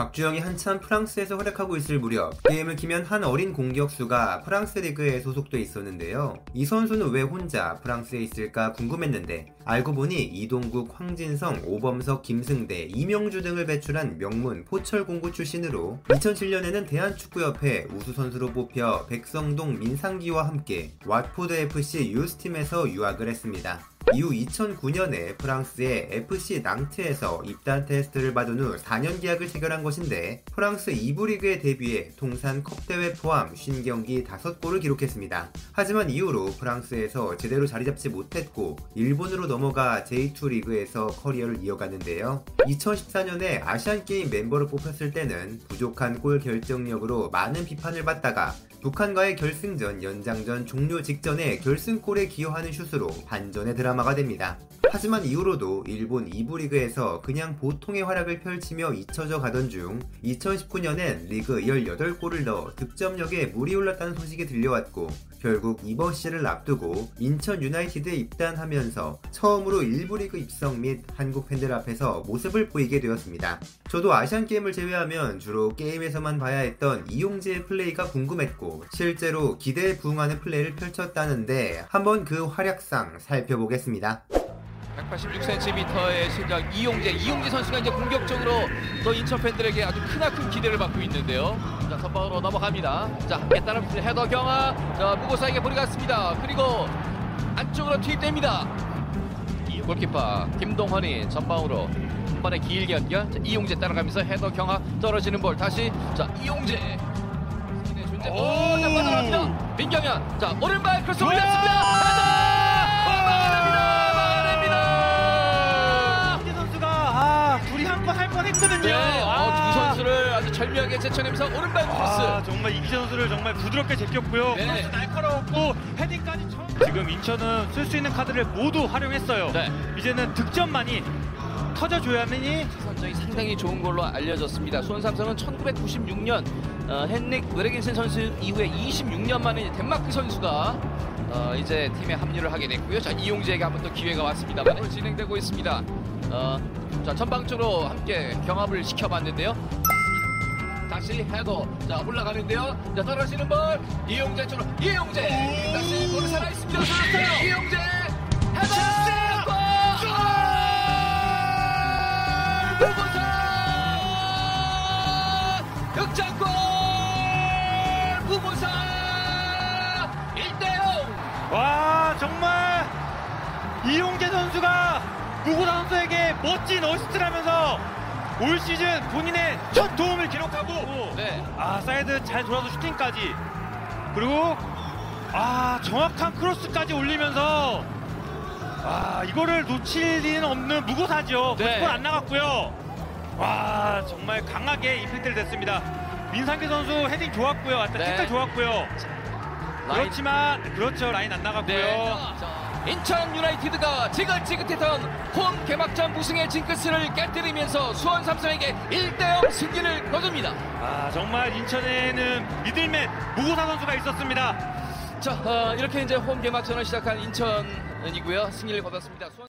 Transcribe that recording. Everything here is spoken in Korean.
박주영이 한참 프랑스에서 활약하고 있을 무렵 게임을 키면 한 어린 공격수가 프랑스 리그에 소속돼 있었는데요. 이 선수는 왜 혼자 프랑스에 있을까 궁금했는데 알고 보니 이동국, 황진성, 오범석, 김승대, 이명주 등을 배출한 명문 포철공고 출신으로 2007년에는 대한축구협회 우수선수로 뽑혀 백성동 민상기와 함께 왓포드 FC 유스팀에서 유학을 했습니다. 이후 2009년에 프랑스의 FC 낭트에서 입단 테스트를 받은 후 4년 계약을 체결한 것인데 프랑스 2부 리그에 데뷔해 통산 컵대회 포함 50경기 5골을 기록했습니다. 하지만 이후로 프랑스에서 제대로 자리 잡지 못했고 일본으로 넘어가 J2 리그에서 커리어를 이어갔는데요. 2014년에 아시안게임 멤버로 뽑혔을 때는 부족한 골 결정력으로 많은 비판을 받다가 북한과의 결승전 연장전 종료 직전에 결승골에 기여하는 슛으로 반전의 드라마 가 됩니다. 하지만 이후로도 일본 2부 리그에서 그냥 보통의 활약을 펼치며 잊혀져 가던 중 2019년엔 리그 18골을 넣어 득점력에 물이 올랐다는 소식이 들려왔고 결국 이번 시즌을 앞두고 인천 유나이티드에 입단하면서 처음으로 1부 리그 입성 및 한국 팬들 앞에서 모습을 보이게 되었습니다. 저도 아시안 게임을 제외하면 주로 게임에서만 봐야 했던 이용재의 플레이가 궁금했고 실제로 기대에 부응하는 플레이를 펼쳤다는데 한번 그 활약상 살펴보겠습니다. 186cm의 신장 이용재 이용재 선수가 이제 공격적으로 또 인천 팬들에게 아주 크나큰 기대를 받고 있는데요. 자 선방으로 넘어갑니다. 자 함께 따라 붙는 헤더 경합. 자 무고사에게 볼이 갔습니다. 그리고 안쪽으로 투입됩니다. 이 골키퍼 김동헌이 전방으로 한 번에 길게 연결. 자, 이용재 따라가면서 헤더 경합 떨어지는 볼 다시 자 이용재. 오, 자 빠져나갑니다. 민경현. 자 오른발 크로스 올렸습니다. 네, 어, 아. 두 선수를 아주 절묘하게 제쳐내면서 오른발 크로스. 아, 정말 이기재 선수를 정말 부드럽게 제꼈고요. 네. 크로스 날카로웠고 헤딩까지 처음. 지금 인천은 쓸 수 있는 카드를 모두 활용했어요. 네. 이제는 득점만이 터져줘야만이 선정이 상당히 좋은 걸로 알려졌습니다. 수원 삼성은 1996년 어, 헨릭 웨레긴센 선수 이후에 26년 만에 덴마크 선수가 어, 이제 팀에 합류를 하게 됐고요. 자 이용재에게 한번 또 기회가 왔습니다만 진행되고 있습니다. 어, 자 전방 쪽으로 함께 경합을 시켜봤는데요. 다시 헤더 자 올라가는데요. 자 떨어지는 볼 이용재 쪽으로 이용재 다시 볼을 살아 있습니다. 이용재 헤더 골! 무보사 극장골 무보사 1대0 와 정말 이용재 선수가 무고사 선수에게 멋진 어시스트를 하면서 올 시즌 본인의 첫 도움을 기록하고 네. 아 사이드 잘 돌아서 슈팅까지 그리고 아 정확한 크로스까지 올리면서 아 이거를 놓칠 리는 없는 무고사죠 네. 골안 나갔고요 와 정말 강하게 임팩트를 됐습니다 민상기 선수 헤딩 좋았고요 아까 네. 태클 좋았고요 라인 그렇지만 그렇죠 라인 안 나갔고요 네. 자, 인천 유나이티드가 지긋지긋했던 홈 개막전 무승의 징크스를 깨뜨리면서 수원 삼성에게 1대0 승리를 거둡니다. 아 정말 인천에는 미들맨 무고사 선수가 있었습니다 자, 어, 이렇게 이제 홈 개막전을 시작한 인천이고요. 승리를 거뒀습니다. 수원...